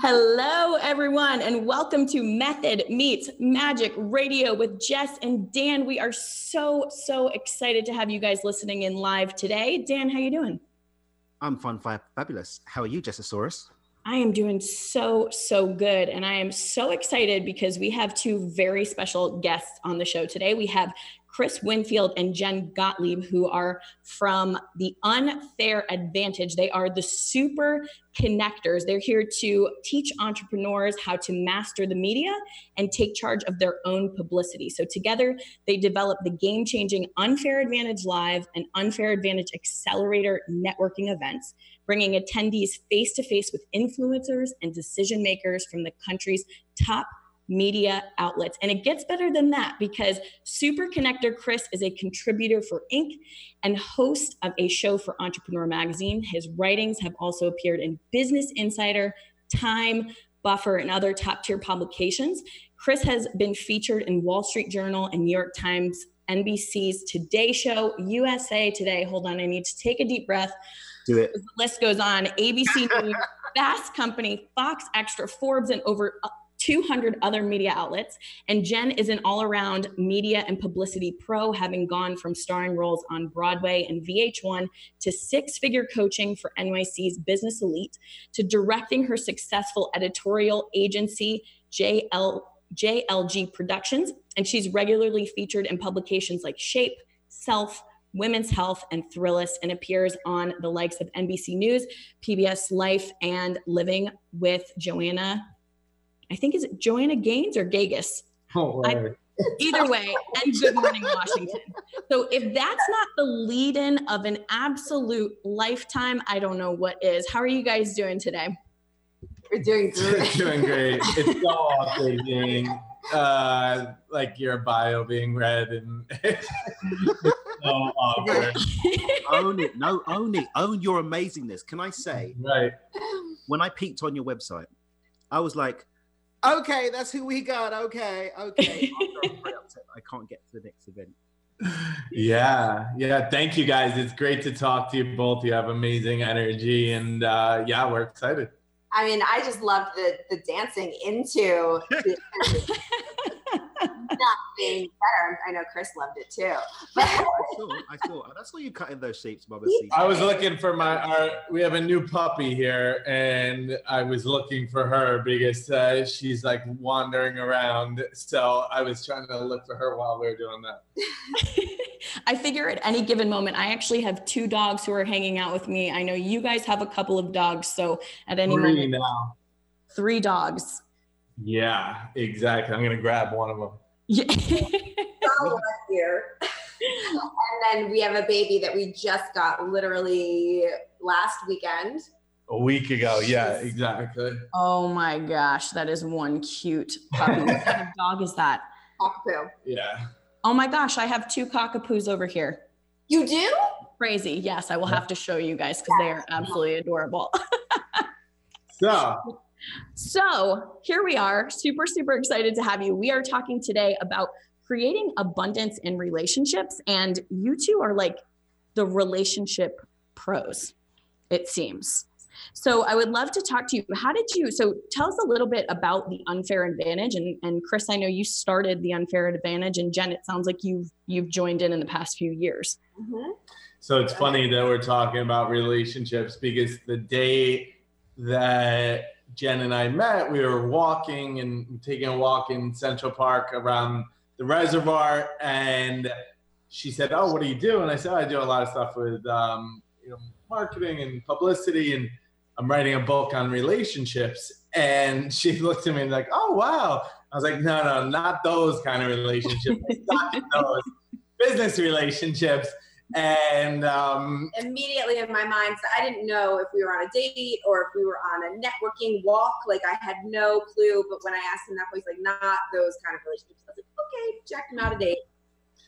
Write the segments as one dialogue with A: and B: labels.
A: Hello, everyone, and welcome to Method Meets Magic Radio with Jess and Dan. We are so so excited to have you guys listening in live today. Dan, how you doing?
B: I'm fun, fabulous. How are you, Jessasaurus?
A: I am doing so, so good. And I am so excited because we have two very special guests on the show today. We have Chris Winfield and Jen Gottlieb, who are from the Unfair Advantage. They are the super connectors. They're here to teach entrepreneurs how to master the media and take charge of their own publicity. So, together, they develop the game changing Unfair Advantage Live and Unfair Advantage Accelerator networking events, bringing attendees face to face with influencers and decision makers from the country's top media outlets. And it gets better than that because Super Connector Chris is a contributor for Inc. and host of a show for Entrepreneur Magazine. His writings have also appeared in Business Insider, Time, Buffer, and other top tier publications. Chris has been featured in Wall Street Journal and New York Times, NBC's Today Show, USA Today. Hold on, I need to take a deep breath.
B: Do it.
A: The list goes on. ABC News, Fast Company, Fox Extra, Forbes, and over 200 other media outlets. And Jen is an all around media and publicity pro, having gone from starring roles on Broadway and VH1 to six figure coaching for NYC's Business Elite to directing her successful editorial agency, JL, JLG Productions. And she's regularly featured in publications like Shape, Self, Women's Health, and Thrillist, and appears on the likes of NBC News, PBS Life, and Living with Joanna I think is it Joanna Gaines or Gagas?
C: Oh, I,
A: either way, and Good Morning Washington. So if that's not the lead-in of an absolute lifetime, I don't know what is. How are you guys doing today?
D: We're doing great.
C: doing great. It's so awesome uh, like your bio being read and so awkward.
B: own it. No, own it. Own your amazingness. Can I say?
C: Right.
B: When I peeked on your website, I was like, okay, that's who we got. Okay, okay. I can't get to the next event.
C: Yeah, yeah. Thank you guys. It's great to talk to you both. You have amazing energy, and uh, yeah, we're excited.
D: I mean, I just loved the the dancing into the not being better. I know Chris loved it too.
B: I saw, I saw. I saw you cutting those shapes, Mama.
C: I was looking for my. Our, we have a new puppy here, and I was looking for her because uh, she's like wandering around. So I was trying to look for her while we were doing that.
A: I figure at any given moment, I actually have two dogs who are hanging out with me. I know you guys have a couple of dogs, so at any
C: Three
A: moment,
C: now.
A: three dogs.
C: Yeah, exactly. I'm gonna grab one of them.
A: Yeah.
D: here. and then we have a baby that we just got literally last weekend.
C: A week ago, yeah, exactly.
A: oh my gosh, that is one cute puppy. what kind of dog is that?
D: Cockapoo.
C: Yeah.
A: Oh my gosh, I have two cockapoos over here.
D: You do?
A: Crazy. Yes, I will have to show you guys because they are absolutely adorable.
C: So
A: So here we are, super, super excited to have you. We are talking today about creating abundance in relationships, and you two are like the relationship pros, it seems. So I would love to talk to you. How did you? So tell us a little bit about the unfair advantage, and and Chris, I know you started the unfair advantage, and Jen, it sounds like you've you've joined in in the past few years.
D: Mm-hmm.
C: So it's funny that we're talking about relationships because the day that Jen and I met, we were walking and taking a walk in Central Park around the reservoir, and she said, "Oh, what do you do?" And I said, "I do a lot of stuff with um, you know marketing and publicity, and I'm writing a book on relationships." And she looked at me and like, "Oh, wow!" I was like, "No, no, not those kind of relationships. not those business relationships." And um,
D: Immediately in my mind, so I didn't know if we were on a date or if we were on a networking walk. Like I had no clue. But when I asked him that, he's like, "Not those kind of relationships." I was like, "Okay, check, him out a date."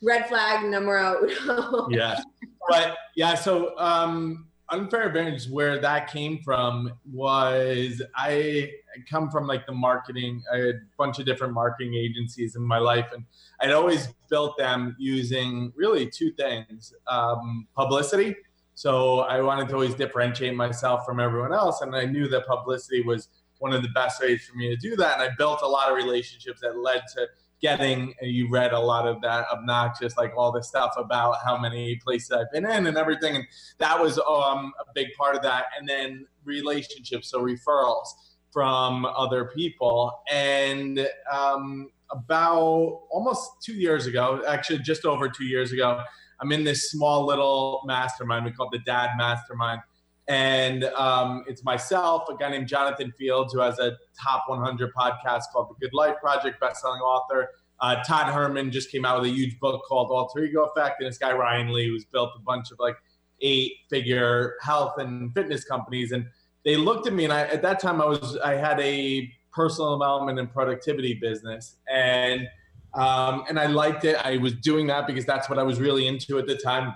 D: Red flag numero uno.
C: yeah but yeah so um unfair advantage where that came from was i come from like the marketing i had a bunch of different marketing agencies in my life and i'd always built them using really two things um, publicity so i wanted to always differentiate myself from everyone else and i knew that publicity was one of the best ways for me to do that. And I built a lot of relationships that led to getting you read a lot of that obnoxious like all this stuff about how many places I've been in and everything and that was um, a big part of that and then relationships so referrals from other people and um, about almost two years ago actually just over two years ago I'm in this small little mastermind we call it the dad mastermind and um, it's myself, a guy named Jonathan Fields, who has a top 100 podcast called The Good Life Project, best-selling author. Uh, Todd Herman just came out with a huge book called Alter Ego Effect, and this guy Ryan Lee, who's built a bunch of like eight-figure health and fitness companies. And they looked at me, and I, at that time, I was I had a personal development and productivity business, and um, and I liked it. I was doing that because that's what I was really into at the time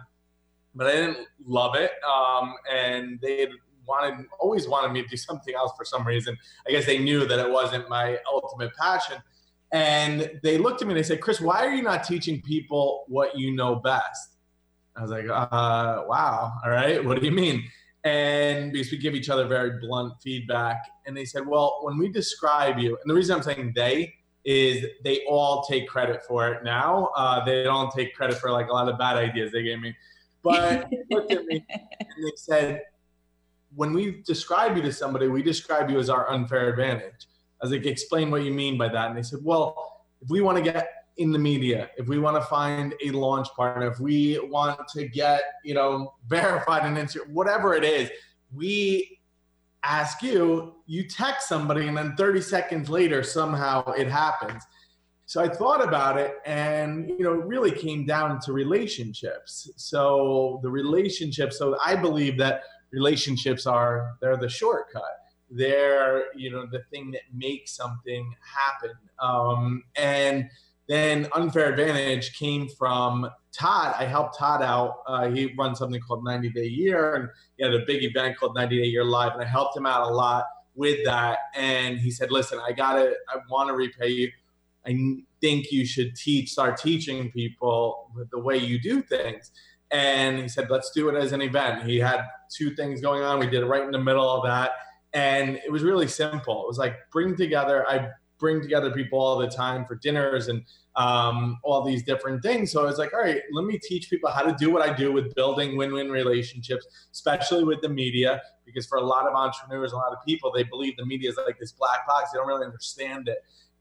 C: but I didn't love it. Um, and they wanted always wanted me to do something else for some reason. I guess they knew that it wasn't my ultimate passion. And they looked at me and they said, Chris, why are you not teaching people what you know best? I was like, uh, wow, all right, what do you mean? And because we give each other very blunt feedback. And they said, well, when we describe you, and the reason I'm saying they is they all take credit for it now. Uh, they don't take credit for like a lot of bad ideas they gave me. But they looked at me and they said, when we describe you to somebody, we describe you as our unfair advantage. I was like, explain what you mean by that. And they said, well, if we want to get in the media, if we want to find a launch partner, if we want to get, you know, verified and whatever it is, we ask you, you text somebody, and then 30 seconds later, somehow it happens. So I thought about it and you know it really came down to relationships. So the relationships so I believe that relationships are they're the shortcut. They're you know the thing that makes something happen. Um, and then unfair advantage came from Todd. I helped Todd out. Uh, he runs something called 90 Day Year, and he had a big event called 90 Day Year Live, and I helped him out a lot with that. And he said, "Listen, I gotta, I want to repay you. I think you should teach, start teaching people the way you do things. And he said, let's do it as an event. He had two things going on. We did it right in the middle of that. And it was really simple. It was like bring together, I bring together people all the time for dinners and um, all these different things. So I was like, all right, let me teach people how to do what I do with building win-win relationships, especially with the media, because for a lot of entrepreneurs, a lot of people, they believe the media is like this black box. They don't really understand it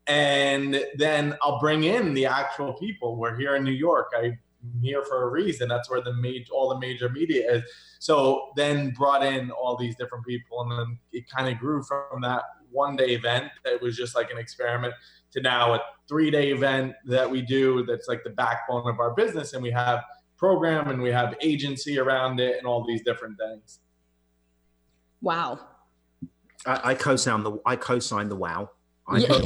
C: and then I'll bring in the actual people. We're here in New York. I'm here for a reason. That's where the major, all the major media is. So then brought in all these different people, and then it kind of grew from that one day event that was just like an experiment to now a three day event that we do. That's like the backbone of our business, and we have program and we have agency around it and all these different things.
A: Wow.
B: I, I co-sign the I co-sign the wow.
C: Yeah.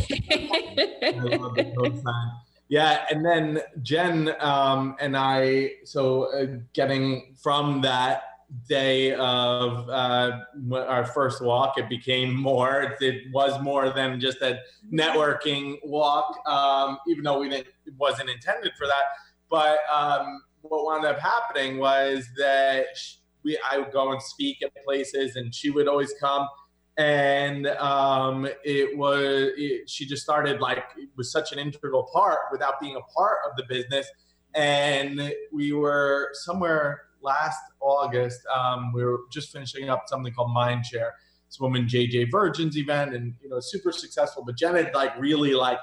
C: yeah, and then Jen um, and I, so uh, getting from that day of uh, our first walk, it became more. It was more than just a networking walk, um, even though we didn't. It wasn't intended for that. But um, what wound up happening was that we, I would go and speak at places, and she would always come and um, it was it, she just started like it was such an integral part without being a part of the business and we were somewhere last august um, we were just finishing up something called mindshare this woman jj virgin's event and you know super successful but jen had like really like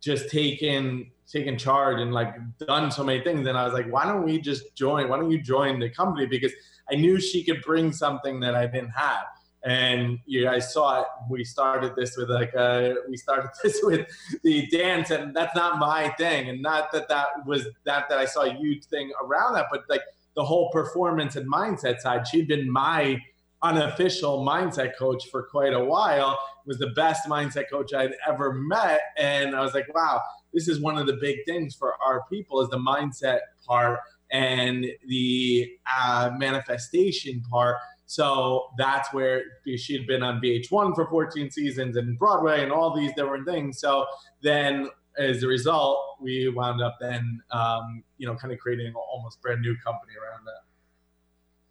C: just taken taken charge and like done so many things. And i was like why don't we just join why don't you join the company? Because i knew she could bring something that i didn't have. And you guys saw it. We started this with like uh, we started this with the dance, and that's not my thing, and not that that was that that I saw a huge thing around that, but like the whole performance and mindset side. She'd been my unofficial mindset coach for quite a while. Was the best mindset coach I'd ever met, and I was like, wow, this is one of the big things for our people is the mindset part and the uh, manifestation part so that's where she had been on VH1 for 14 seasons and Broadway and all these different things. So then as a result, we wound up then, um, you know, kind of creating an almost brand new company around that.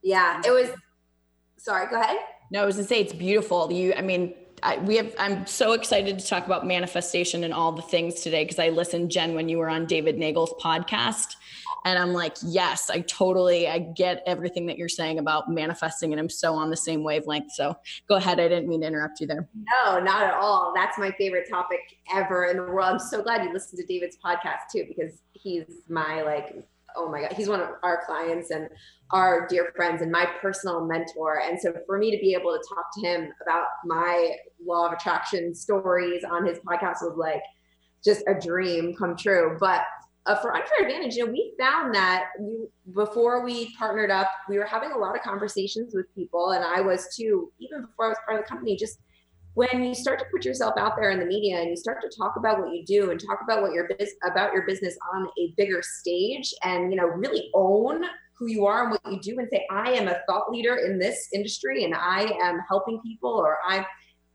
D: Yeah, it was. Sorry, go ahead.
A: No, I was gonna say it's beautiful. You, I mean, I, we have i'm so excited to talk about manifestation and all the things today because i listened jen when you were on david nagel's podcast and i'm like yes i totally i get everything that you're saying about manifesting and i'm so on the same wavelength so go ahead i didn't mean to interrupt you there.
D: No not at all. That's my favorite topic ever in the world. I'm so glad you listened to david's podcast too because he's my like oh my god he's one of our clients and our dear friends and my personal mentor. And so for me to be able to talk to him about my law of attraction stories on his podcast was like just a dream come true. But uh, for unfair advantage you know we found that we, before we partnered up we were having a lot of conversations with people. And i was too even before i was part of the company just when you start to put yourself out there in the media and you start to talk about what you do and talk about what your biz- about your business on a bigger stage and you know really own who you are and what you do and say i am a thought leader in this industry and i am helping people or i'm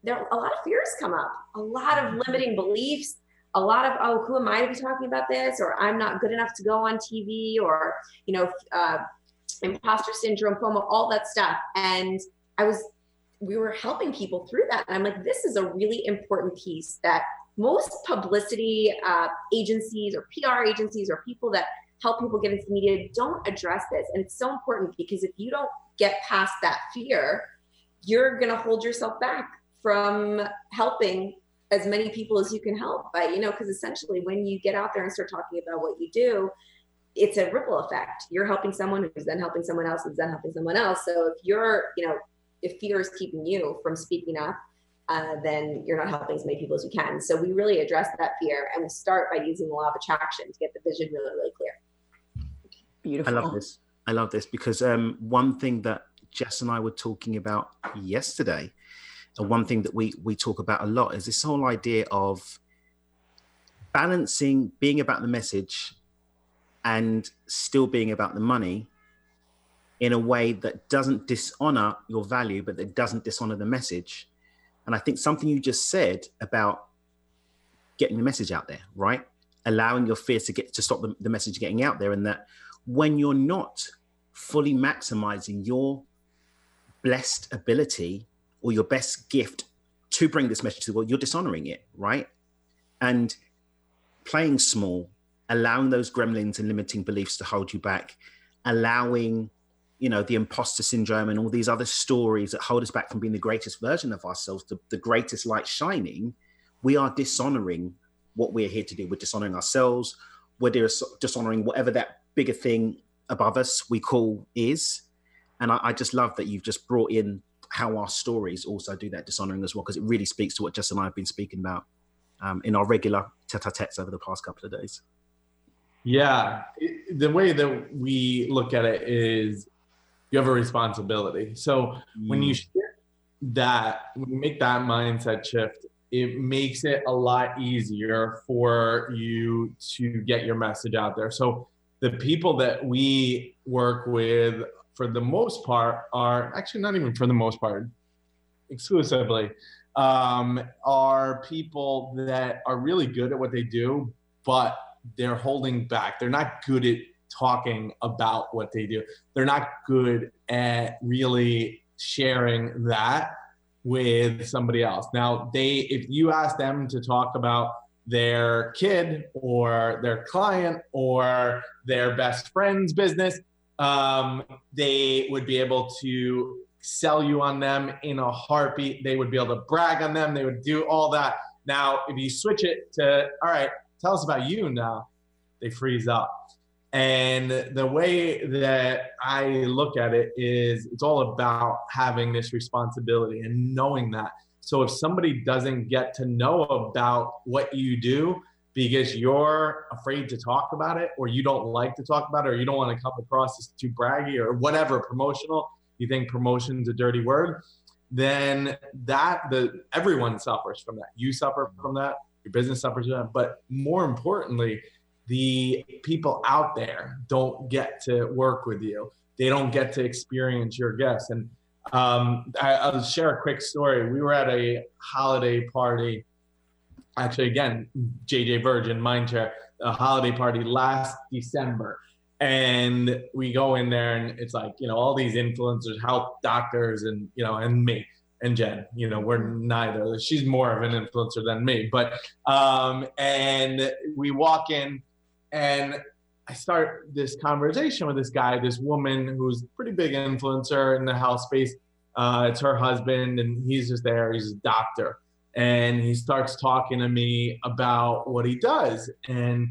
D: there a lot of fears come up a lot of limiting beliefs a lot of oh who am i to be talking about this? or i'm not good enough to go on tv or you know uh, imposter syndrome fomo all that stuff. And i was we were helping people through that. And i'm like this is a really important piece that most publicity uh, agencies or pr agencies or people that help people get into the media don't address this. And it's so important because if you don't get past that fear you're going to hold yourself back from helping as many people as you can help but you know because essentially when you get out there and start talking about what you do it's a ripple effect. You're helping someone who's then helping someone else who's then helping someone else. So if you're you know if fear is keeping you from speaking up uh, then you're not helping as many people as you can. So we really address that fear and we start by using the law of attraction to get the vision really really clear.
A: Beautiful.
B: I love this. I love this because um, one thing that Jess and I were talking about yesterday, and one thing that we we talk about a lot is this whole idea of balancing being about the message and still being about the money in a way that doesn't dishonor your value, but that doesn't dishonor the message. And I think something you just said about getting the message out there, right? Allowing your fears to get to stop the, the message getting out there, and that when you're not fully maximizing your blessed ability or your best gift to bring this message to the world, you're dishonoring it, right? And playing small, allowing those gremlins and limiting beliefs to hold you back, allowing you know the imposter syndrome and all these other stories that hold us back from being the greatest version of ourselves the, the greatest light shining we are dishonoring what we're here to do. We're dishonoring ourselves. We're dis- dishonoring whatever that bigger thing above us we call is. And I, I just love that you've just brought in how our stories also do that dishonoring as well because it really speaks to what Jess and I have been speaking about um, in our regular tete-a-tetes over the past couple of days.
C: Yeah, the way that we look at it is you have a responsibility. So when you shift that, when you make that mindset shift, it makes it a lot easier for you to get your message out there. So the people that we work with, for the most part, are actually not even for the most part, exclusively, um, are people that are really good at what they do, but they're holding back. They're not good at talking about what they do. They're not good at really sharing that with somebody else. Now, they if you ask them to talk about their kid or their client or their best friend's business, um, they would be able to sell you on them in a heartbeat. They would be able to brag on them. They would do all that. Now, if you switch it to, all right, tell us about you now, they freeze up. And the way that I look at it is it's all about having this responsibility and knowing that. So if somebody doesn't get to know about what you do because you're afraid to talk about it or you don't like to talk about it or you don't want to come across as too braggy or whatever promotional, you think promotion's a dirty word, then that the everyone suffers from that. You suffer from that, your business suffers from that, but more importantly, the people out there don't get to work with you. They don't get to experience your guests. And um, I, I'll share a quick story. We were at a holiday party, actually, again, JJ Virgin mind Mindshare, a holiday party last December. And we go in there, and it's like, you know, all these influencers, health doctors, and, you know, and me. and Jen. You know, we're neither. She's more of an influencer than me. But um, and we walk in, and I start this conversation with this guy, this woman who's a pretty big influencer in the health space. Uh, it's her husband, and he's just there. He's a doctor, and he starts talking to me about what he does, and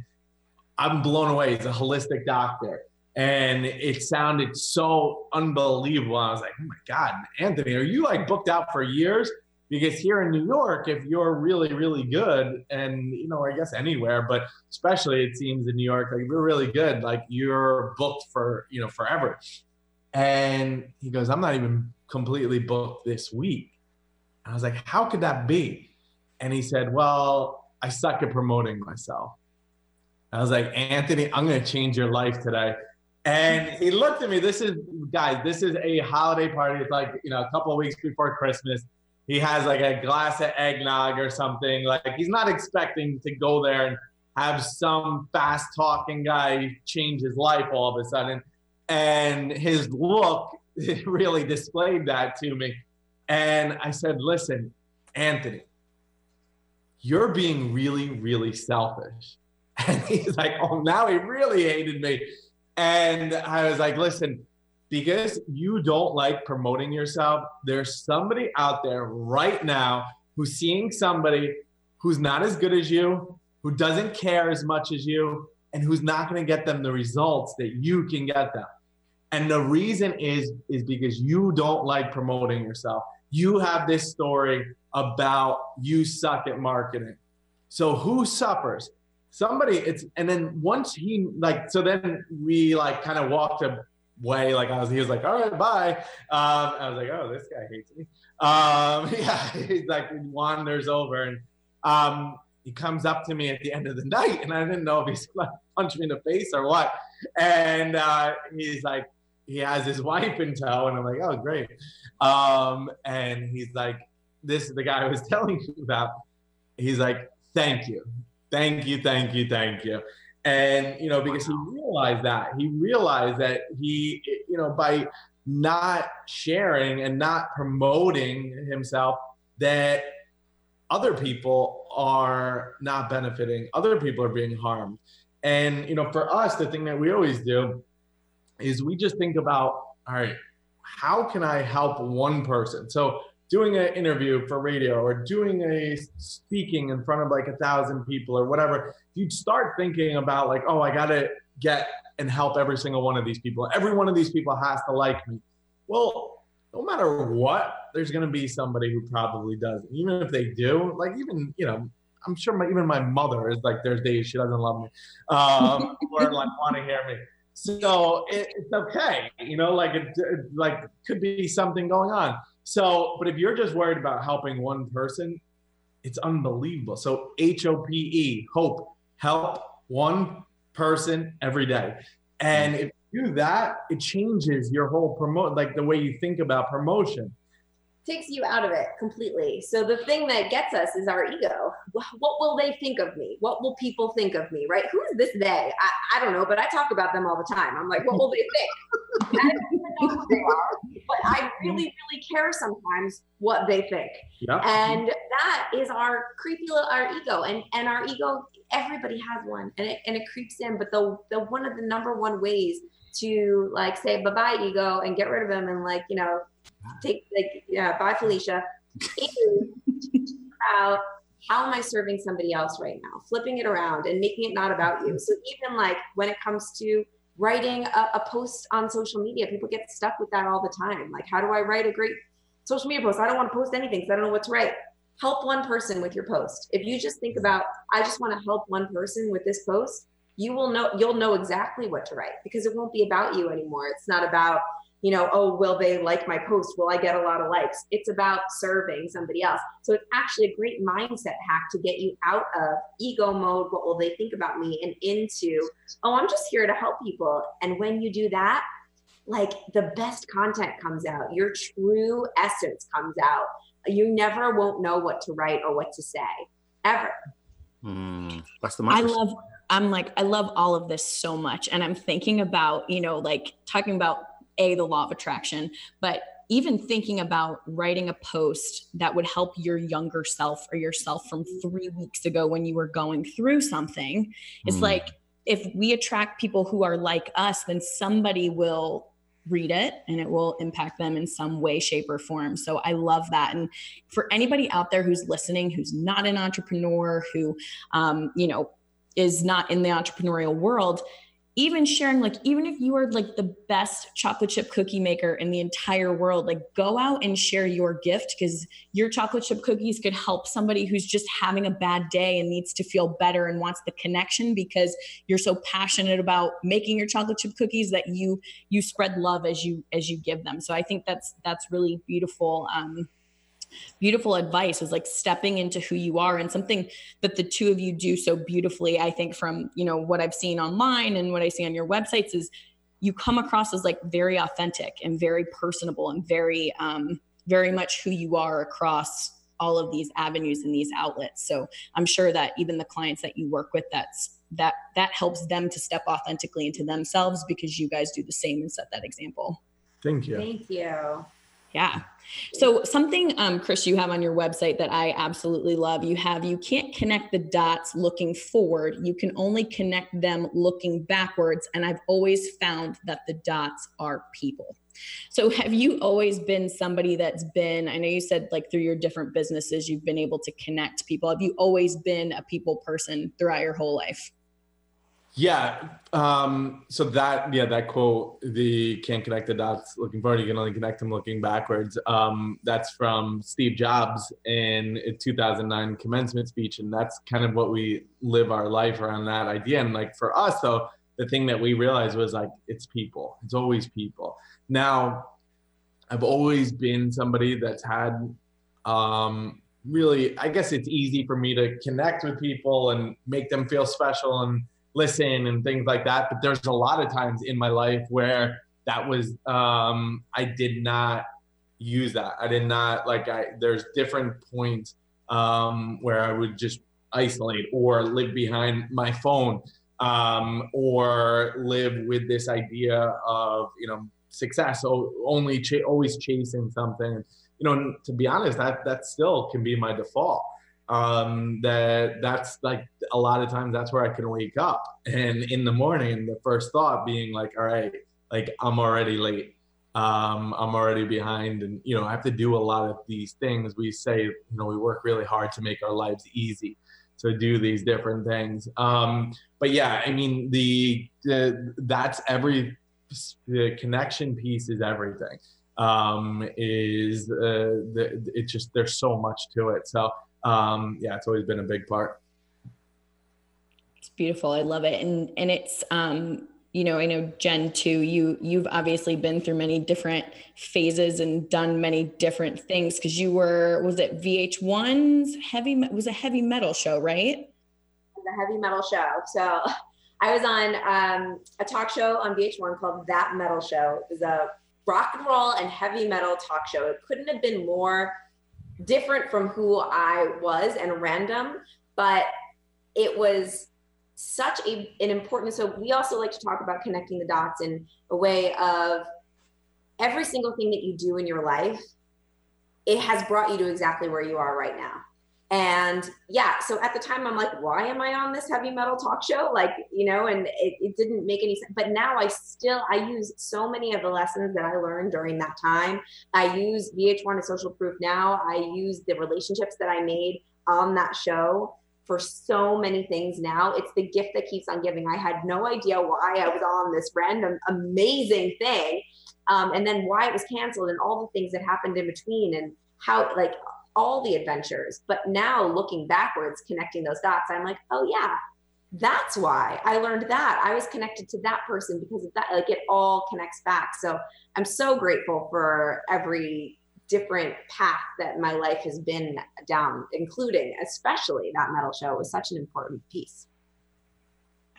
C: I'm blown away. He's a holistic doctor and it sounded so unbelievable. I was like, oh my God, Anthony, are you like booked out for years? Because here in New York, if you're really, really good, and you know, I guess anywhere, but especially it seems in New York, like you're really good, like you're booked for, you know, forever. And he goes, I'm not even completely booked this week. I was like, how could that be? And he said, Well, I suck at promoting myself. I was like, Anthony, I'm going to change your life today. And he looked at me. This is, guys, this is a holiday party. It's like, you know, a couple of weeks before Christmas. He has like a glass of eggnog or something. Like, he's not expecting to go there and have some fast talking guy change his life all of a sudden. And his look really displayed that to me. And I said, listen, Anthony, you're being really, really selfish. And he's like, oh, now he really hated me. And I was like, listen, because you don't like promoting yourself, there's somebody out there right now who's seeing somebody who's not as good as you, who doesn't care as much as you, and who's not going to get them the results that you can get them. And the reason is is because you don't like promoting yourself. You have this story about you suck at marketing. So who suffers? somebody it's and then once he like so then we like kind of walked away like I was he was like all right bye. Um I was like oh this guy hates me. Um yeah he's like wanders over and um he comes up to me at the end of the night and I didn't know if he's gonna punch me in the face or what. And uh he's like he has his wife in tow and I'm like oh great. Um and he's like this is the guy I was telling you about. He's like thank you. Thank you, thank you, thank you. And, you know, oh, because he realized that, he realized that he, you know, by not sharing and not promoting himself, that other people are not benefiting, other people are being harmed. And, you know, for us, the thing that we always do is we just think about, all right, how can I help one person? So doing an interview for radio or doing a speaking in front of like a thousand people or whatever, you'd start thinking about like, oh, I got to get and help every single one of these people. Every one of these people has to like me. Well, no matter what, there's going to be somebody who probably doesn't. Even if they do, like even, you know, I'm sure my, even my mother is like, there's days she doesn't love me um, or like want to hear me. So it, it's okay, you know, like it, it like could be something going on. So, but if you're just worried about helping one person, it's unbelievable. So H O P E, hope, help one person every day. And if you do that, it changes your whole promote, like the way you think about promotion
D: takes you out of it completely. So the thing that gets us is our ego. What will they think of me? What will people think of me? Right? Who is this they? I, I don't know, but I talk about them all the time. I'm like, what will they think? I don't even know who they are, but I really, really care sometimes what they think. And that is our creepy little our ego. And and our ego, everybody has one, and it and it creeps in. But the the one of the number one ways to like say bye bye ego and get rid of them and like you know take like yeah bye Felicia about how am I serving somebody else right now flipping it around and making it not about you so even like when it comes to writing a, a post on social media. People get stuck with that all the time. Like how do I write a great social media post? I don't want to post anything because I don't know what to write. Help one person with your post. If you just think about I just want to help one person with this post you will know you'll know exactly what to write because it won't be about you anymore. It's not about you know oh will they like my post? Will i get a lot of likes? It's about serving somebody else. So it's actually a great mindset hack to get you out of ego mode what will they think about me and into oh i'm just here to help people. And when you do that like the best content comes out. Your true essence comes out. You never won't know what to write or what to say ever.
B: Mm, that's the
A: i love I'm like, I love all of this so much. And I'm thinking about, you know, like talking about A, the law of attraction, but even thinking about writing a post that would help your younger self or yourself from three weeks ago when you were going through something it's mm. like if we attract people who are like us then somebody will read it and it will impact them in some way shape or form so i love that and for anybody out there who's listening who's not an entrepreneur who um, you know is not in the entrepreneurial world even sharing like even if you are like the best chocolate chip cookie maker in the entire world like go out and share your gift because your chocolate chip cookies could help somebody who's just having a bad day and needs to feel better and wants the connection because you're so passionate about making your chocolate chip cookies that you you spread love as you as you give them. So i think that's that's really beautiful um beautiful advice is like stepping into who you are and something that the two of you do so beautifully i think from you know what i've seen online and what i see on your websites is you come across as like very authentic and very personable and very um very much who you are across all of these avenues and these outlets. So i'm sure that even the clients that you work with that's that that helps them to step authentically into themselves because you guys do the same and set that example.
C: Thank you.
D: Thank you.
A: Yeah. So something, um, Chris, you have on your website that I absolutely love. You have you can't connect the dots looking forward. You can only connect them looking backwards. And I've always found that the dots are people. So have you always been somebody that's been, I know you said like through your different businesses, you've been able to connect people. Have you always been a people person throughout your whole life?
C: Yeah. Um, so that, yeah, that quote, the can't connect the dots looking forward, you can only connect them looking backwards. Um, that's from Steve Jobs in a 2009 commencement speech. And that's kind of what we live our life around that idea. And like for us, though, the thing that we realized was like, it's people, it's always people. Now, I've always been somebody that's had um, really, I guess it's easy for me to connect with people and make them feel special and listen and things like that. But there's a lot of times in my life where that was um, I did not use that. I did not like I there's different points um, where I would just isolate or live behind my phone um, or live with this idea of you know success only ch- always chasing something you know to be honest that that still can be my default um, that that's like a lot of times that's where I can wake up. And in the morning the first thought being like all right like I'm already late. Um, I'm already behind. And you know I have to do a lot of these things. We say you know we work really hard to make our lives easy to do these different things. Um, but yeah I mean the, the that's every the connection piece is everything. Um, is uh, the, it just there's so much to it. So um, yeah, it's always been a big part.
A: It's beautiful. I love it. And, and it's, um, you know, I know Jen too, you, you've obviously been through many different phases and done many different things. Cause you were, was it VH1's heavy, was a heavy metal show, right?
D: The heavy metal show. So I was on um, a talk show on VH1 called That Metal Show. It was a rock and roll and heavy metal talk show. It couldn't have been more different from who I was and random, but it was such a, an important. So we also like to talk about connecting the dots in a way of every single thing that you do in your life, it has brought you to exactly where you are right now. And yeah, so at the time I'm like, why am I on this heavy metal talk show? Like, you know, and it, it didn't make any sense. But now I still I use so many of the lessons that I learned during that time. I use VH1 and social proof now. I use the relationships that I made on that show for so many things now. It's the gift that keeps on giving. I had no idea why I was on this random amazing thing. Um, and then why it was canceled and all the things that happened in between and how like all the adventures. But now looking backwards, connecting those dots, I'm like, oh yeah, that's why I learned that. I was connected to that person because of that. Like it all connects back. So I'm so grateful for every different path that my life has been down, including especially that metal show it was such an important piece.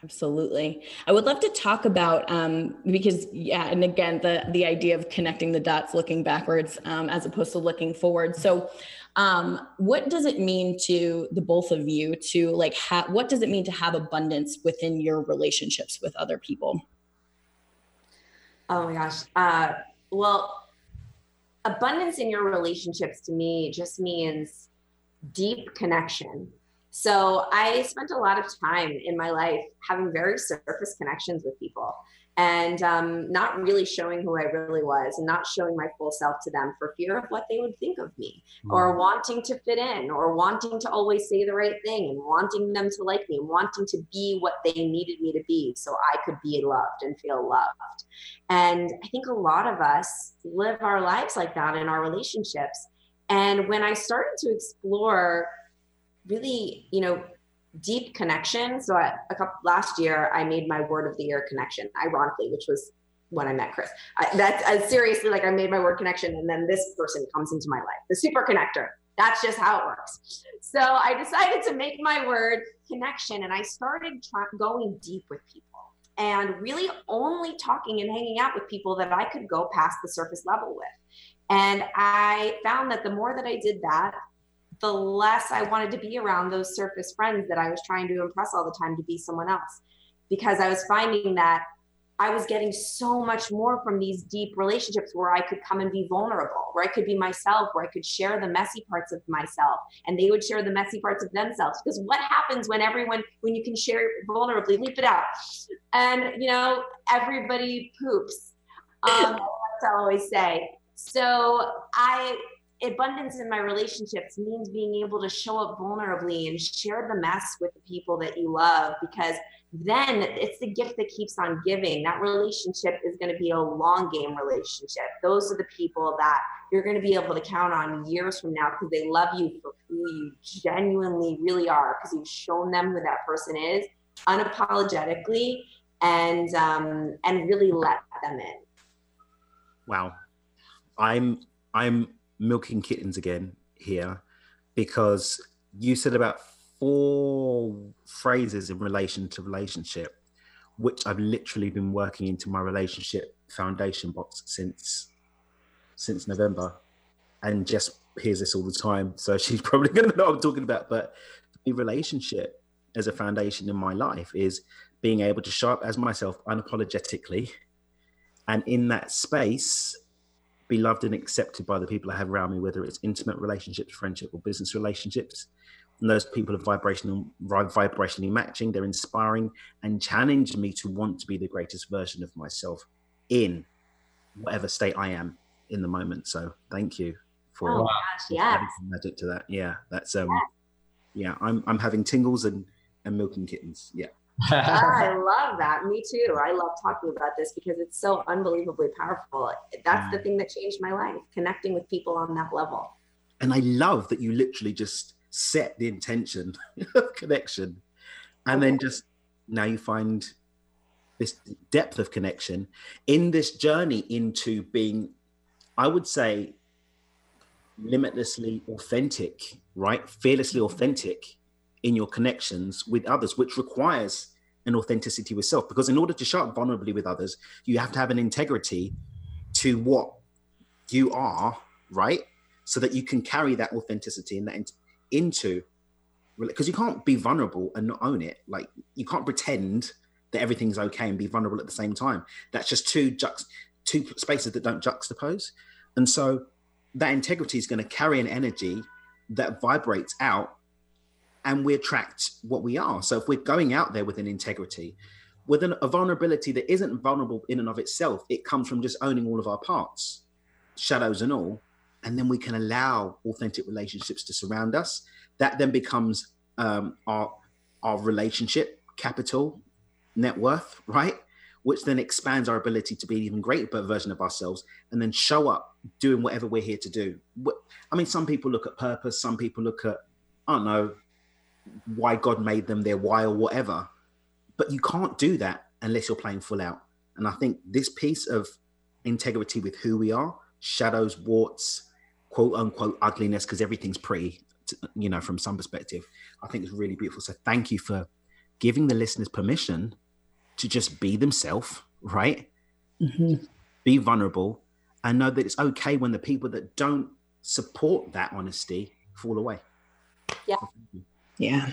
A: Absolutely. I would love to talk about um, because yeah, and again the the idea of connecting the dots, looking backwards um, as opposed to looking forward. So, um, what does it mean to the both of you to like have? What does it mean to have abundance within your relationships with other people?
D: Oh my gosh. Uh, well, abundance in your relationships to me just means deep connection. So I spent a lot of time in my life having very surface connections with people and um, not really showing who I really was and not showing my full self to them for fear of what they would think of me mm. or wanting to fit in or wanting to always say the right thing and wanting them to like me and wanting to be what they needed me to be so I could be loved and feel loved. And I think a lot of us live our lives like that in our relationships. And when I started to explore really, you know, deep connection. So I, a couple last year, I made my word of the year connection, ironically, which was when I met Chris. I, that's I, seriously like I made my word connection, and then this person comes into my life, the super connector. That's just how it works. So I decided to make my word connection, and I started going deep with people and really only talking and hanging out with people that I could go past the surface level with. And I found that the more that I did that, the less I wanted to be around those surface friends that I was trying to impress all the time to be someone else. Because I was finding that I was getting so much more from these deep relationships where I could come and be vulnerable, where I could be myself, where I could share the messy parts of myself and they would share the messy parts of themselves. Because what happens when everyone, when you can share vulnerably, leap it out. And, you know, everybody poops. Um, I always say. So I abundance in my relationships means being able to show up vulnerably and share the mess with the people that you love because then it's the gift that keeps on giving. That relationship is going to be a long game relationship. Those are the people that you're going to be able to count on years from now because they love you for who you genuinely really are because you've shown them who that person is unapologetically and um, and really let them in.
B: Wow, I'm I'm milking kittens again here because you said about four phrases in relation to relationship, which I've literally been working into my relationship foundation box since since November, and Jess hears this all the time. So she's probably going to know what I'm talking about. But the relationship as a foundation in my life is being able to show up as myself unapologetically, and in that space be loved and accepted by the people I have around me, whether it's intimate relationships, friendship, or business relationships. And those people are vibrational, vibrationally matching. They're inspiring and challenge me to want to be the greatest version of myself in whatever state I am in the moment. So thank you for,
D: oh, gosh, yeah.
B: magic to that. Yeah, that's um, yeah. I'm I'm having tingles and and milking kittens. Yeah.
D: I love that. Me too. I love talking about this because it's so unbelievably powerful. That's the thing that changed my life, connecting with people on that level.
B: And I love that you literally just set the intention of connection and then just now you find this depth of connection in this journey into being, I would say, limitlessly authentic, right? Fearlessly mm-hmm. authentic in your connections with others, which requires an authenticity with self. Because in order to show up vulnerably with others, you have to have an integrity to what you are, right? So that you can carry that authenticity and that in, into because you can't be vulnerable and not own it. Like you can't pretend that everything's okay and be vulnerable at the same time. That's just two two spaces that don't juxtapose. And so that integrity is going to carry an energy that vibrates out and we attract what we are. So if we're going out there with an integrity, with an, a vulnerability that isn't vulnerable in and of itself, it comes from just owning all of our parts, shadows and all, and then we can allow authentic relationships to surround us. That then becomes um, our our relationship capital, net worth, right? Which then expands our ability to be an even greater version of ourselves, and then show up doing whatever we're here to do. I mean, some people look at purpose, some people look at I don't know why God made them their why or whatever. But you can't do that unless you're playing full out. And I think this piece of integrity with who we are, shadows, warts, quote unquote ugliness, because everything's pretty, you know, from some perspective, I think is really beautiful. So thank you for giving the listeners permission to just be themselves, right? Mm-hmm. Be vulnerable and know that it's okay when the people that don't support that honesty fall away.
D: Yeah.
A: Yeah.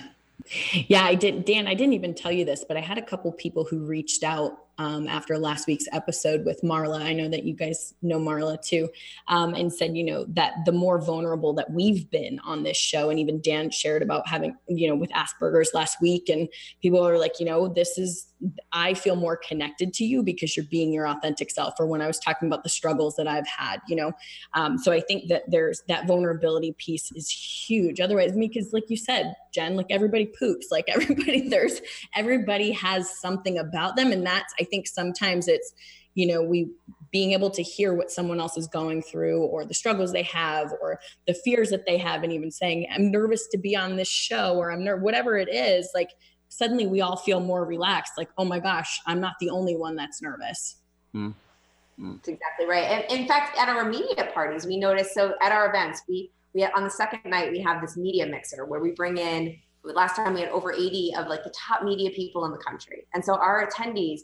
A: Yeah, I did. Dan, I didn't even tell you this, but I had a couple people who reached out um, after last week's episode with Marla. I know that you guys know Marla too, um, and said, you know, that the more vulnerable that we've been on this show, and even Dan shared about having, you know, with Asperger's last week, and people are like, you know, this is I feel more connected to you because you're being your authentic self. Or when I was talking about the struggles that I've had, you know, um, so I think that there's that vulnerability piece is huge. Otherwise, because like you said, Jen, like everybody poops, like everybody there's everybody has something about them, and that's I think sometimes it's you know we being able to hear what someone else is going through or the struggles they have or the fears that they have and even saying i'm nervous to be on this show or i'm nervous whatever it is like suddenly we all feel more relaxed like oh my gosh i'm not the only one that's nervous mm.
D: Mm. that's exactly right and in fact at our media parties we notice so at our events we we on the second night we have this media mixer where we bring in last time we had over 80 of like the top media people in the country and so our attendees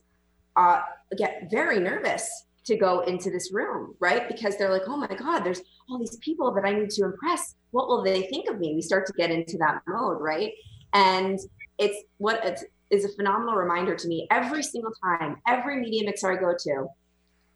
D: uh, get very nervous to go into this room right because they're like oh my god there's all these people that i need to impress what will they think of me we start to get into that mode right and it's what it's, is a phenomenal reminder to me every single time, every media mixer I go to,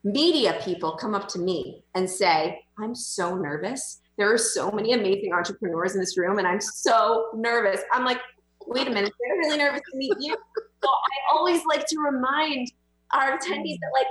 D: media people come up to me and say, I'm so nervous. There are so many amazing entrepreneurs in this room, and I'm so nervous. I'm like, wait a minute, they're really nervous to meet you. so I always like to remind our attendees that, like,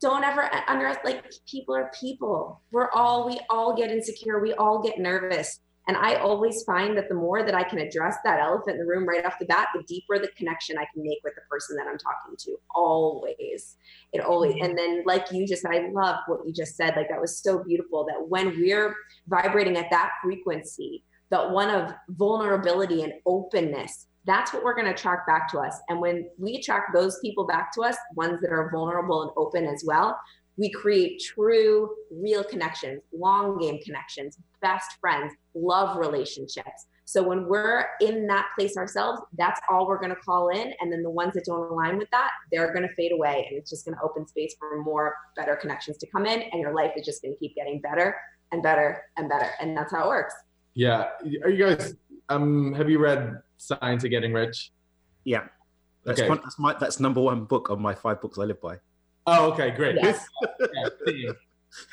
D: don't ever under like people are people. We're all we all get insecure. We all get nervous. And I always find that the more that I can address that elephant in the room right off the bat, the deeper the connection I can make with the person that I'm talking to. Always. It always. Mm-hmm. And then, like you just, I love what you just said. Like, that was so beautiful that when we're vibrating at that frequency, that one of vulnerability and openness, that's what we're going to attract back to us. And when we attract those people back to us, ones that are vulnerable and open as well, we create true, real connections, long game connections, best friends, love relationships. So when we're in that place ourselves, that's all we're going to call in. And then the ones that don't align with that, they're going to fade away. And it's just going to open space for more better connections to come in. And your life is just going to keep getting better and better and better. And that's how it works.
C: Yeah. Are you guys, um, have you read Science of Getting Rich?
B: Yeah. That's, okay. that's, my, that's number one book of my five books I live by.
C: Oh, okay, great. Yes.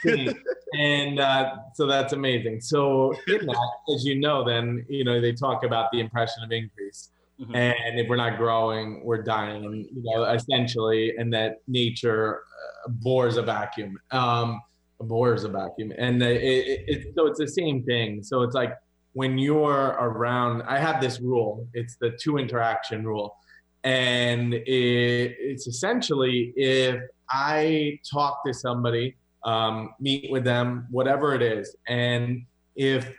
C: yeah, and uh, so that's amazing. So in that, as you know, then you know they talk about the impression of increase, mm-hmm. and if we're not growing, we're dying. You know, essentially, and that nature uh, bores a vacuum, um, bores a vacuum, and it, it, it, so it's the same thing. So it's like when you're around. I have this rule. It's the two interaction rule and it, it's essentially if I talk to somebody, um, meet with them, whatever it is, and if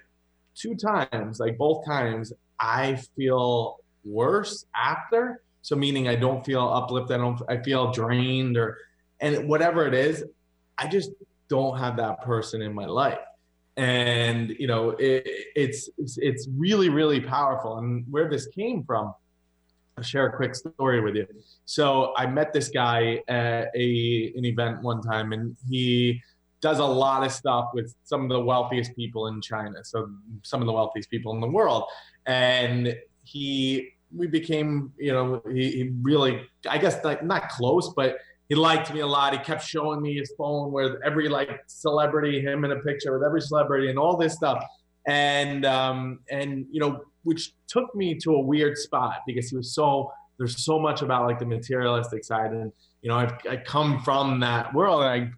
C: two times, like both times, I feel worse after, so meaning I don't feel uplifted, I don't, I feel drained, or and whatever it is, I just don't have that person in my life and you know it, it's, it's it's really really powerful and where this came from I'll share a quick story with you. So I met this guy at a an event one time, and he does a lot of stuff with some of the wealthiest people in China. So some of the wealthiest people in the world, and he we became you know he, he really I guess like not close, but he liked me a lot. He kept showing me his phone with every like celebrity, him in a picture with every celebrity, and all this stuff. And um, and you know which took me to a weird spot because he was so there's so much about like the materialistic side and you know I've I come from that world and I've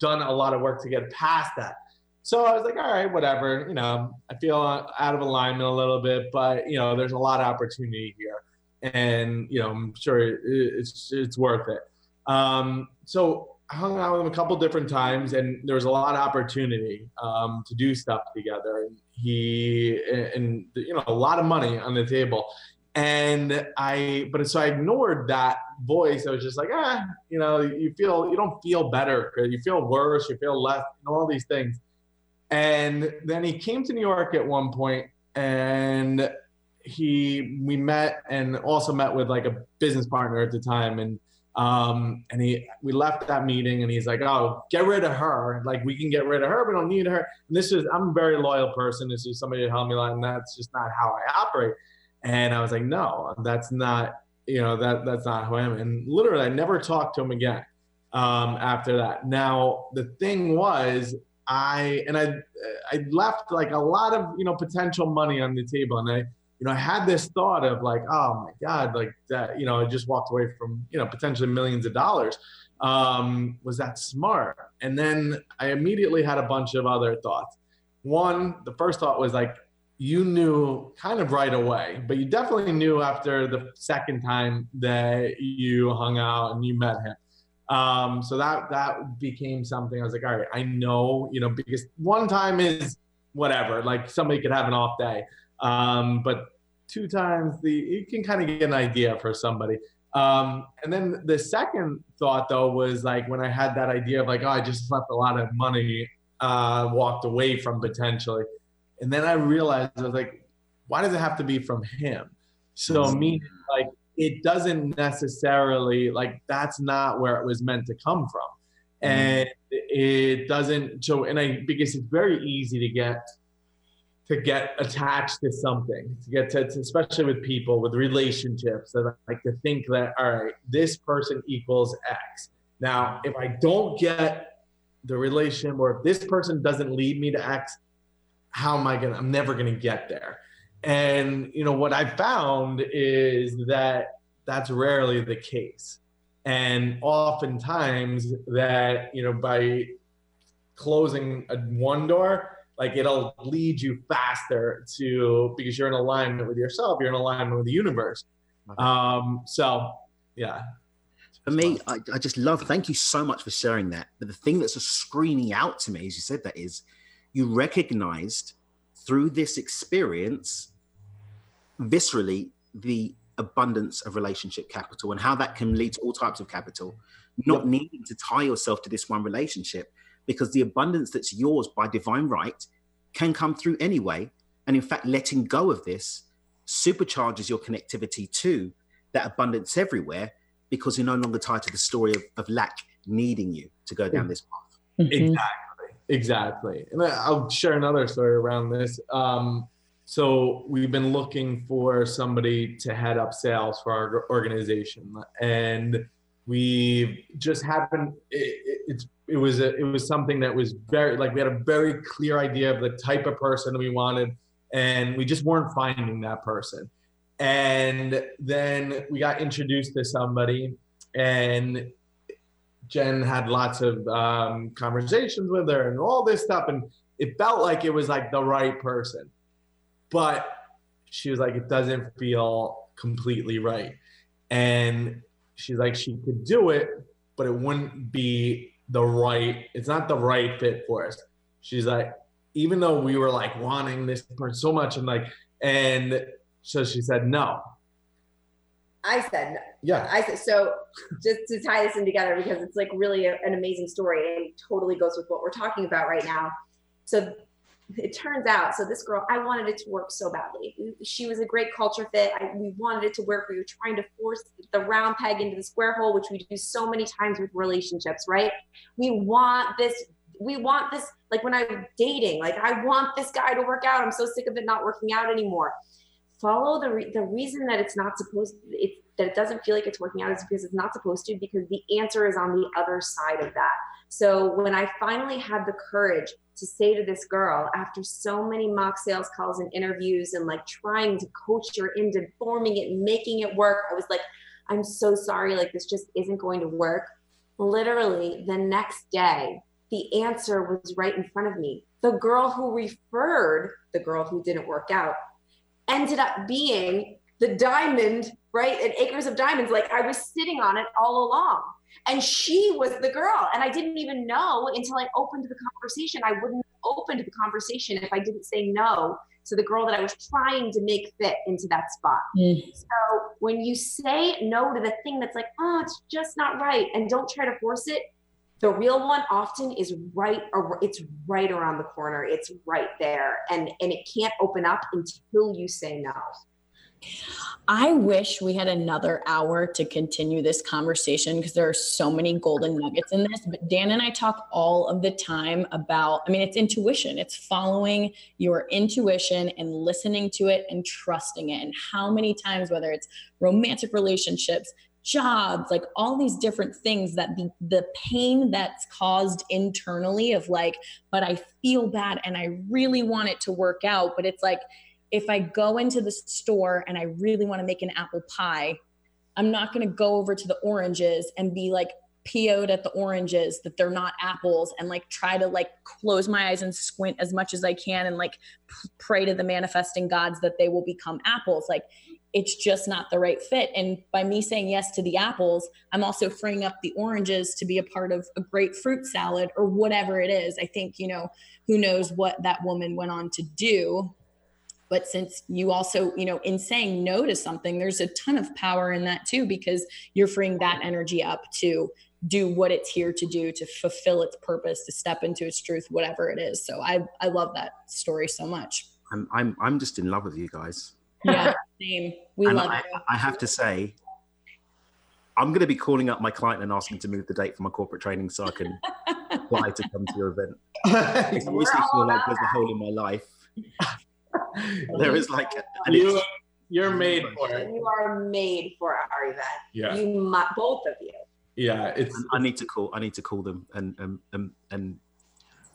C: done a lot of work to get past that. So I was like, all right, whatever. You know, I feel out of alignment a little bit, but you know, there's a lot of opportunity here, and you know, I'm sure it's it's worth it. Um, so I hung out with him a couple different times, and there was a lot of opportunity um, to do stuff together. And he and you know a lot of money on the table, and I but so I ignored that voice. I was just like, ah, you know, you feel you don't feel better, you feel worse, you feel less, and all these things. And then he came to New York at one point, and he we met and also met with like a business partner at the time, and um, and he, we left that meeting and he's like, oh, get rid of her. Like we can get rid of her. We don't need her. And this is, I'm a very loyal person. This is somebody to help me a lot. And that's just not how I operate. And I was like, no, that's not, you know that that's not who I am. And literally, I never talked to him again um, after that. Now the thing was, I and I I left like a lot of you know potential money on the table, and I you know I had this thought of like, oh my god, like that you know I just walked away from you know potentially millions of dollars. Um, was that smart? And then I immediately had a bunch of other thoughts. One, the first thought was like, you knew kind of right away, but you definitely knew after the second time that you hung out and you met him. Um, so that that became something. I was like, all right, I know, you know, because one time is whatever, like somebody could have an off day, um, but two times the you can kind of get an idea for somebody. Um, and then the second thought though was like when I had that idea of like, oh, I just left a lot of money, uh, walked away from potentially. And then I realized I was like, why does it have to be from him? So me like it doesn't necessarily like that's not where it was meant to come from. And it doesn't so and I because it's very easy to get to get attached to something, to get to, to, especially with people, with relationships, that I like to think that, all right, this person equals X. Now, if I don't get the relation, or if this person doesn't lead me to X, how am I gonna? I'm never gonna get there. And you know what I found is that that's rarely the case, and oftentimes that you know by closing a one door like it'll lead you faster to because you're in alignment with yourself you're in alignment with the universe. Um so yeah.
B: For me I, I just love thank you so much for sharing that. But the thing that's screaming out to me as you said that is you recognized through this experience viscerally the abundance of relationship capital and how that can lead to all types of capital. Not yep. needing to tie yourself to this one relationship because the abundance that's yours by divine right can come through anyway. And in fact, letting go of this supercharges your connectivity to that abundance everywhere because you're no longer tied to the story of, of lack needing you to go down this path.
C: Mm-hmm. Exactly. Exactly. And I'll share another story around this. Um, so we've been looking for somebody to head up sales for our organization, and we just happened. It, it's it was a, it was something that was very like we had a very clear idea of the type of person we wanted and we just weren't finding that person. And then we got introduced to somebody and jen had lots of um, conversations with her and all this stuff and it felt like it was like the right person. But she was like it doesn't feel completely right. And she's like she could do it but it wouldn't be the right it's not the right fit for us she's like even though we were like wanting this person so much and like and so she said no
D: I said no.
C: Yeah.
D: I said so. Just to tie this in together because it's like really a, an amazing story and totally goes with what we're talking about right now. So it turns out, so this girl, I wanted it to work so badly. She was a great culture fit. I, we wanted it to work. We were trying to force the round peg into the square hole, which we do so many times with relationships, right? We want this. We want this. Like when I'm dating, like I want this guy to work out. I'm so sick of it not working out anymore. Follow the re- the reason that it's not supposed. It's that it doesn't feel like it's working out is because it's not supposed to. Because the answer is on the other side of that. So when I finally had the courage to say to this girl after so many mock sales calls and interviews and like trying to coach her into forming it and making it work, I was like, I'm so sorry, like this just isn't going to work. Literally, the next day, the answer was right in front of me. The girl who referred the girl who didn't work out ended up being the diamond, right? And acres of diamonds. Like I was sitting on it all along. And she was the girl. And I didn't even know until I opened the conversation. I wouldn't have opened the conversation if I didn't say no to the girl that I was trying to make fit into that spot. Mm. So when you say no to the thing that's like, oh, it's just not right, and don't try to force it, the real one often is right or it's right around the corner. It's right there. And and it can't open up until you say no.
A: I wish we had another hour to continue this conversation because there are so many golden nuggets in this. But Dan and I talk all of the time about, I mean, it's intuition, it's following your intuition and listening to it and trusting it. And how many times, whether it's romantic relationships, jobs, like all these different things that the, the pain that's caused internally of like, but I feel bad and I really want it to work out. But it's like, if I go into the store and I really want to make an apple pie, I'm not going to go over to the oranges and be like PO'd at the oranges that they're not apples and like try to like close my eyes and squint as much as I can and like pray to the manifesting gods that they will become apples. Like it's just not the right fit. And by me saying yes to the apples, I'm also freeing up the oranges to be a part of a great fruit salad or whatever it is. I think, you know, who knows what that woman went on to do but since you also you know in saying no to something there's a ton of power in that too because you're freeing that energy up to do what it's here to do to fulfill its purpose to step into its truth whatever it is. So i i love that story so much.
B: I'm i'm, I'm just in love with you guys.
A: Yeah same. We
B: and
A: love
B: I,
A: you.
B: I have to say i'm going to be calling up my client and asking to move the date for my corporate training so i can fly to come to your event. I seriously feel like there's a hole in my life there is like
C: you, you're made for it.
D: You are made for our event.
C: Yeah.
D: You mu- both of you.
C: Yeah, it's.
B: I need to call. I need to call them and and and, and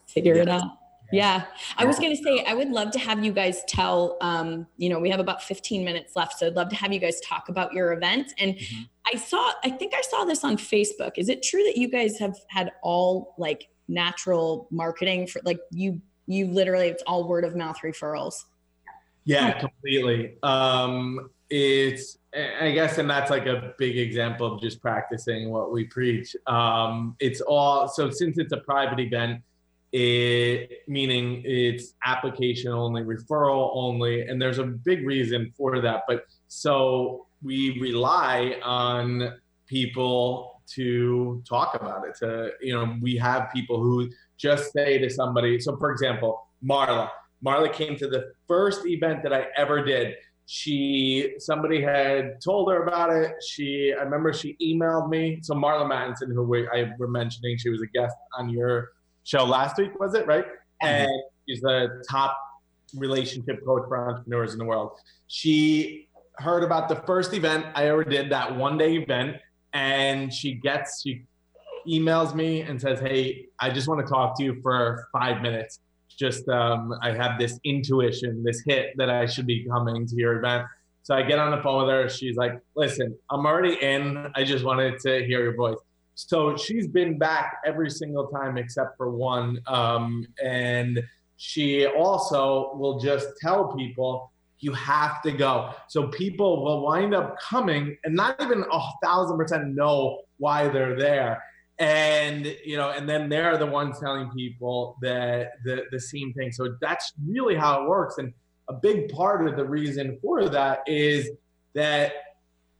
A: figure yeah. it out. Yeah. I was going to say, I would love to have you guys tell, um, you know, we have about 15 minutes left. So I'd love to have you guys talk about your event. And mm-hmm. I saw, I think I saw this on Facebook. Is it true that you guys have had all like natural marketing for like you, you literally, it's all word of mouth referrals?
C: Yeah, completely. Um, it's I guess, and that's like a big example of just practicing what we preach. Um, it's all so since it's a private event, it meaning it's application only, referral only, and there's a big reason for that. But so we rely on people to talk about it. To you know, we have people who just say to somebody. So, for example, Marla Marla came to the first event that I ever did. She somebody had told her about it. She I remember she emailed me. So Marla Mattenson, who we, I were mentioning, she was a guest on your show last week, was it right? Mm-hmm. And she's the top relationship coach for entrepreneurs in the world. She heard about the first event I ever did, that one day event, and she gets she emails me and says, "Hey, I just want to talk to you for five minutes." Just um, I have this intuition, this hit that I should be coming to your event. So I get on the phone with her. She's like, "Listen, I'm already in. I just wanted to hear your voice." So she's been back every single time except for one, um, and she also will just tell people you have to go. So people will wind up coming and not even a thousand percent know why they're there and you know and then they're the ones telling people that the, the same thing. So that's really how it works. And a big part of the reason for that is that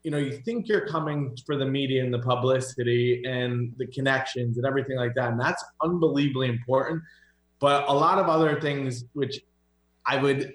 C: you know you think you're coming for the media and the publicity and the connections and everything like that. And that's unbelievably important. But a lot of other things which i would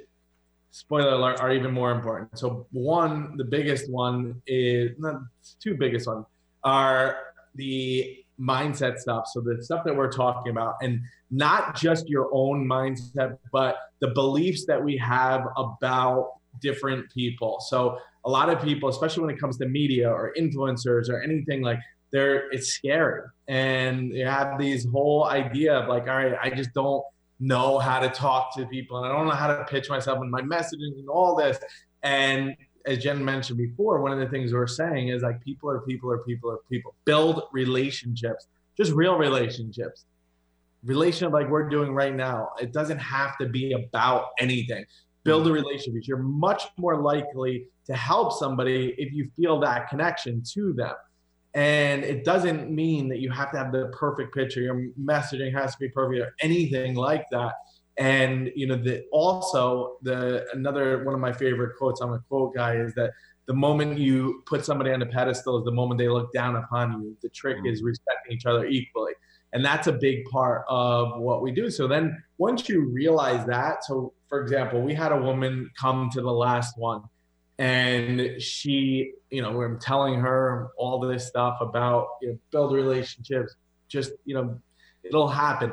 C: spoiler alert are even more important. So one the biggest one is not two biggest ones are the mindset stuff. So the stuff that we're talking about, and not just your own mindset, but the beliefs that we have about different people. So a lot of people, especially when it comes to media or influencers or anything like they're it's scary. And you have these whole idea of like, all right, I just don't know how to talk to people and I don't know how to pitch myself and my messaging and all this. And as Jen mentioned before, one of the things we're saying is like people are people are people are people. Build relationships, just real relationships. Relationship like we're doing right now. It doesn't have to be about anything. Build a mm-hmm. relationship. You're much more likely to help somebody if you feel that connection to them. And it doesn't mean that you have to have the perfect picture. Your messaging has to be perfect or anything like that and you know, the also the another one of my favorite quotes. I'm a quote guy. Is that the moment you put somebody on a pedestal is the moment they look down upon you. The trick mm-hmm. is respecting each other equally, and that's a big part of what we do. So then, once you realize that, so for example, we had a woman come to the last one, and she, you know, I'm telling her all this stuff about you know, build relationships. Just you know, it'll happen.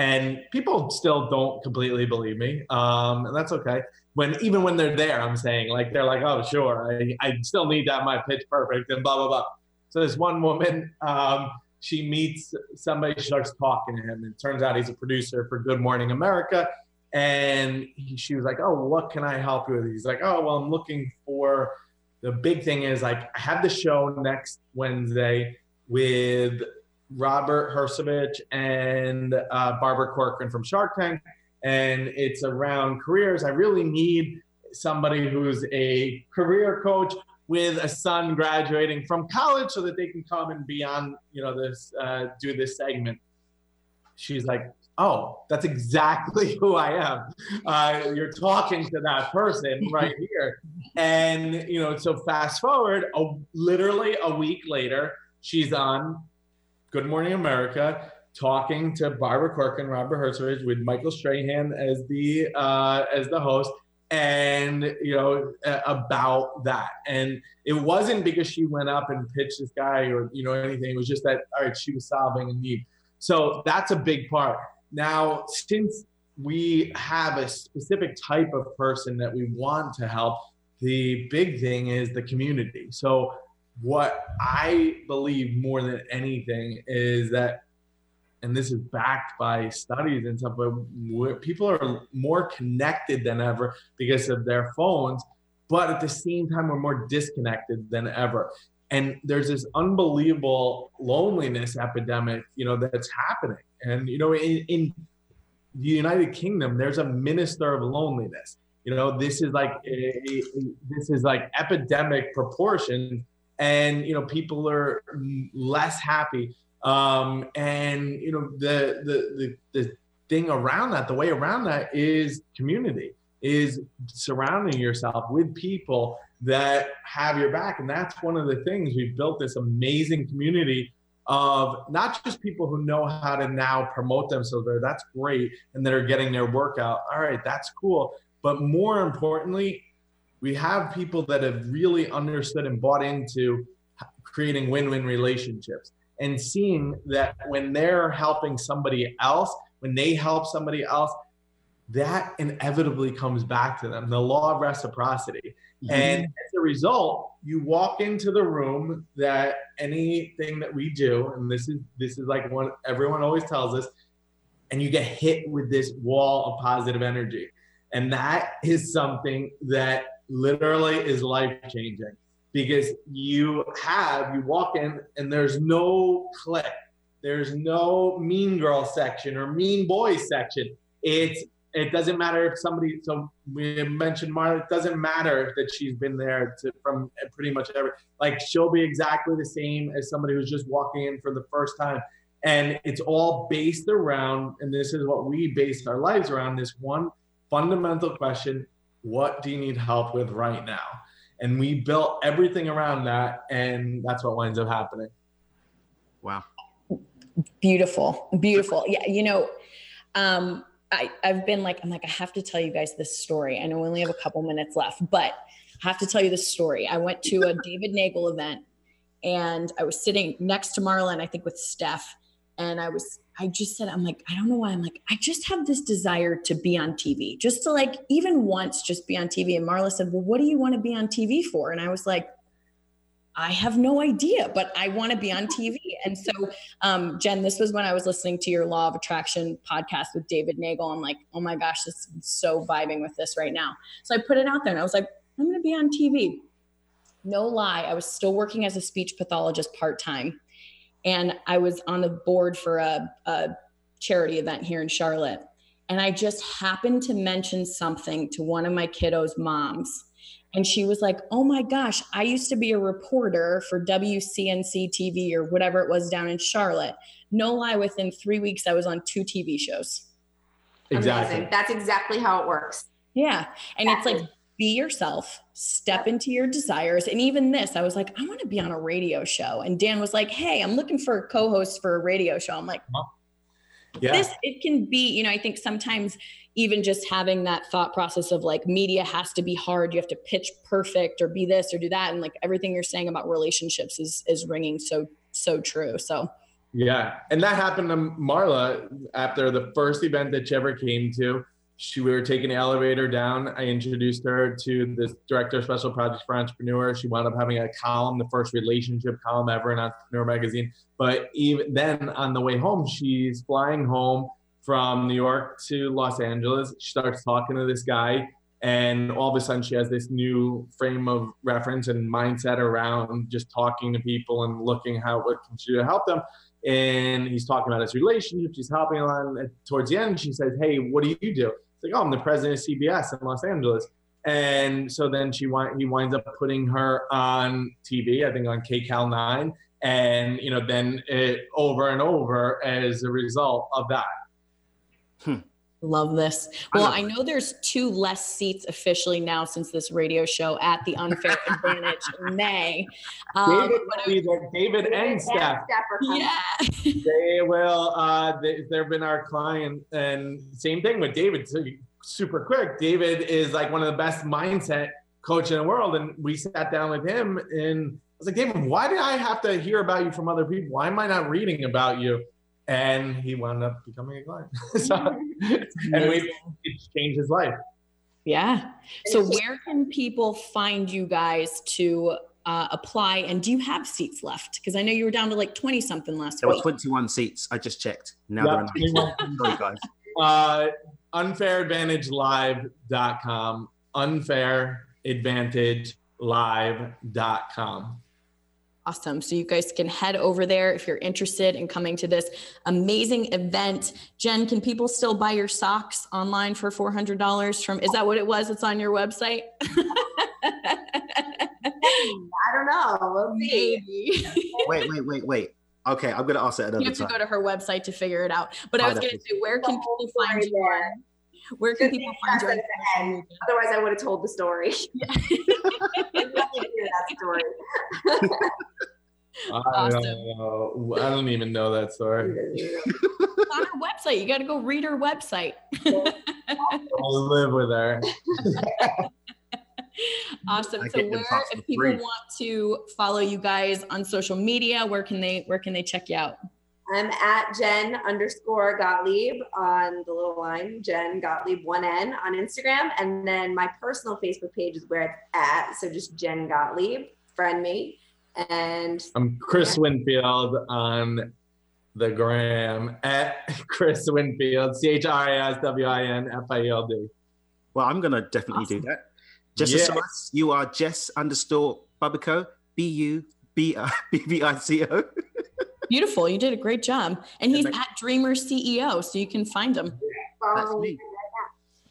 C: And people still don't completely believe me, um, and that's okay. When even when they're there, I'm saying like they're like, oh sure, I, I still need to have my pitch perfect and blah blah blah. So this one woman, um, she meets somebody, she starts talking to him, and it turns out he's a producer for Good Morning America. And he, she was like, "Oh, what can I help you with?" He's like, "Oh, well, I'm looking for." The big thing is like I have the show next Wednesday with Robert Herjavec and uh, Barbara Corcoran from Shark Tank, and it's around careers. I really need somebody who's a career coach with a son graduating from college so that they can come and be on, you know, this, uh, do this segment. She's like, oh, that's exactly who I am. Uh, you're talking to that person right here. And, you know, so fast forward, a, literally a week later, she's on Good Morning America talking to Barbara Corcoran, Robert Herjavec with Michael Strahan as the uh, as the host, and you know about that. And it wasn't because she went up and pitched this guy or you know anything. It was just that all right she was solving a need. So that's a big part. Now since we have a specific type of person that we want to help the big thing is the community. So what i believe more than anything is that and this is backed by studies and stuff, but people are more connected than ever because of their phones. But at the same time, we're more disconnected than ever. And there's this unbelievable loneliness epidemic, you know, that's happening. And, you know, in, in the United Kingdom, there's a minister of loneliness. You know, this is like a, a, this is like epidemic proportions, and you know, people are less happy. Um, and you know the, the the the thing around that, the way around that is community, is surrounding yourself with people that have your back, and that's one of the things we've built this amazing community of not just people who know how to now promote themselves there. That's great. And that are getting their workout. All right that's cool. But more importantly we have people that have really understood and bought into creating win-win relationships and seeing that when they're helping somebody else, when they help somebody else, that inevitably comes back to them the law of reciprocity. Mm-hmm. And as a result, you walk into the room that anything that we do, and this is this is like what everyone always tells us, and you get hit with this wall of positive energy. And that is something that literally is life changing because you have you walk in and there's no clique. There's no mean girl section or mean boy section. It's it doesn't matter if somebody so we mentioned Marla, it doesn't matter that she's been there to, from pretty much every like she'll be exactly the same as somebody who's just walking in for the first time. And it's all based around and this is what we base our lives around this one fundamental question what do you need help with right now? And we built everything around that and that's what winds up happening.
B: Wow.
A: Beautiful. Beautiful. Yeah you know um I, I've been like, I'm like, I have to tell you guys this story. I know we only have a couple minutes left, but I have to tell you this story. I went to a David Nagel event and I was sitting next to Marlon, I think with Steph, and I was I just said, I'm like, I don't know why. I'm like, I just have this desire to be on TV, just to like, even once, just be on TV. And Marla said, Well, what do you want to be on TV for? And I was like, I have no idea, but I want to be on TV. And so, um, Jen, this was when I was listening to your Law of Attraction podcast with David Nagel. I'm like, oh my gosh, this is so vibing with this right now. So I put it out there and I was like, I'm going to be on TV. No lie, I was still working as a speech pathologist part time and I was on the board for a, a charity event here in Charlotte. And I just happened to mention something to one of my kiddos' moms. And she was like, Oh my gosh, I used to be a reporter for WCNC TV or whatever it was down in Charlotte. No lie, within three weeks, I was on two TV shows.
C: Exactly.
D: Amazing. That's exactly how it works.
A: Yeah. And exactly. it's like, be yourself, step into your desires. And even this, I was like, I want to be on a radio show. And Dan was like, Hey, I'm looking for a co host for a radio show. I'm like, uh-huh.
C: Yeah.
A: this it can be you know i think sometimes even just having that thought process of like media has to be hard you have to pitch perfect or be this or do that and like everything you're saying about relationships is is ringing so so true so
C: Yeah, and that happened to Marla after the first event that she ever came to. She, we were taking the elevator down. I introduced her to the director of special projects for entrepreneurs. She wound up having a column, the first relationship column ever in Entrepreneur Magazine. But even then, on the way home, she's flying home from New York to Los Angeles. She starts talking to this guy, and all of a sudden, she has this new frame of reference and mindset around just talking to people and looking how what can she do to help them and he's talking about his relationship. She's helping him on. Towards the end, she says, "Hey, what do you do?" It's like, "Oh, I'm the president of CBS in Los Angeles." And so then she he winds up putting her on TV, I think on KCAL nine, and you know then it over and over as a result of that. Hmm.
A: Love this well i know there's two less seats officially now since this radio show at the unfair advantage in may um,
C: David,
A: but
C: will. David and Steph.
D: are
A: yeah
C: They will. Uh, they, they've been our client, and same thing with David. So super quick. David is like one of the best mindset coach in the world, and we sat down with him, and I was like, David, why did I have to hear about you from other people? Why am I not reading about you? And he wound up becoming a client. so, and we changed his life.
A: yeah so where can people find you guys to uh, apply and do you have seats left because i know you were down to like 20 something last week.
B: There were 21 seats. I just checked. Now
C: Yeah,
B: they're on.
C: 21.
B: Sorry, guys.
C: Uh, unfairadvantagelive.com. Unfairadvantagelive.com.
A: Awesome. So you guys can head over there if you're interested in coming to this amazing event. Jen, can people still buy your socks online for $400 from, is that what it was? It's on your website?
D: I don't know. We'll.
A: Maybe.
B: Wait, wait, wait, wait. Okay, I'm gonna ask that another
A: You have to
B: time.
A: go to her website to figure it out. But I
B: Oh,
A: was going to say, where can people find you?
D: Story
A: on- Where can people find you?
D: I
A: on
D: said
A: social
D: at the
A: media?
D: Otherwise, I would have told the story. I'd love to hear that story.
C: I don't. I don't even know that story.
A: On her website. You got to go read her website.
C: I live with her.
A: awesome.
B: I
A: So where, if people
B: free.
A: want to follow you guys on social media, where can they where can they check you out?
D: I'm at Jen underscore Gottlieb on the little line, Jen Gottlieb one N on Instagram. And then my personal Facebook page is where it's at. So just Jen Gottlieb, friend me. And
C: I'm Chris Winfield on the gram at Chris Winfield, C H R A S W I N F I E L D.
B: Well, I'm gonna definitely do that. Just
C: Yeah.
B: as you are Jess underscore Bubico, B U B I B B I C O.
A: Beautiful. You did a great job. And he's at Dreamer CEO, so you can find him.
B: That's me.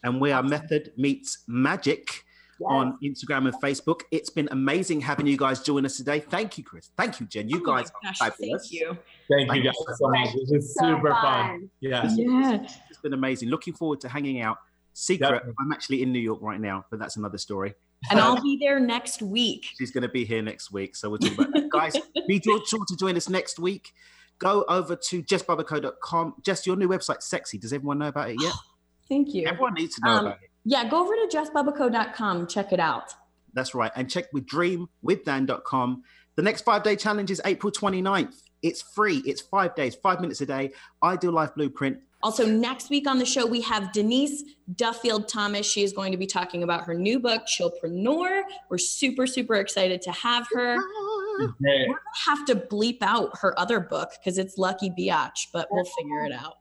B: And we are Method Meets Magic on Instagram and Facebook. It's been amazing having you guys join us today. Thank you, Chris. Thank you, Jen. You
A: Oh my
B: guys are fabulous.
A: Thank you.
C: Thank
B: Thank
C: you
B: you
C: guys
B: so
C: so much. This is
D: So
C: super fun.
D: fun.
C: Yes.
A: Yeah.
B: It's been amazing. Looking forward to hanging out. Secret,
C: Definitely.
B: I'm actually in New York right now, but that's another story.
A: And I'll be there next week.
B: She's going to be here next week. So we'll talk about that. Guys, be sure sure to join us next week. Go over to jessbubico.com. Jess, your new website, sexy. Does everyone know about it yet?
A: Thank you.
B: Everyone needs to know
A: Um,
B: about it.
A: Yeah, go over to jessbubico.com. Check it out.
B: That's right. And check with dreamwithdan.com. The next five day challenge is April 29th. It's free. It's five days, five minutes a day. Ideal Life Blueprint.
A: Also, next week on the show, we have Denise Duffield Thomas. She is going to be talking about her new book, Chillpreneur. We're super, super excited to have her.
C: Hey,
A: We're gonna have to bleep out her other book because it's Lucky Biatch, but we'll figure it out.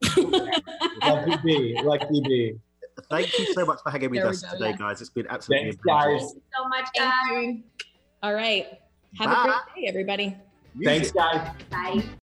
C: lucky B. Lucky B.
B: Thank you so much for hanging with us
A: go,
B: today,
A: yeah.
B: guys. It's been absolutely
C: Thanks,
B: amazing.
C: guys.
D: Thank you so much, guys.
A: Thank you. All right. Have a great day, everybody.
B: Music.
C: Thanks, guys.
D: Bye.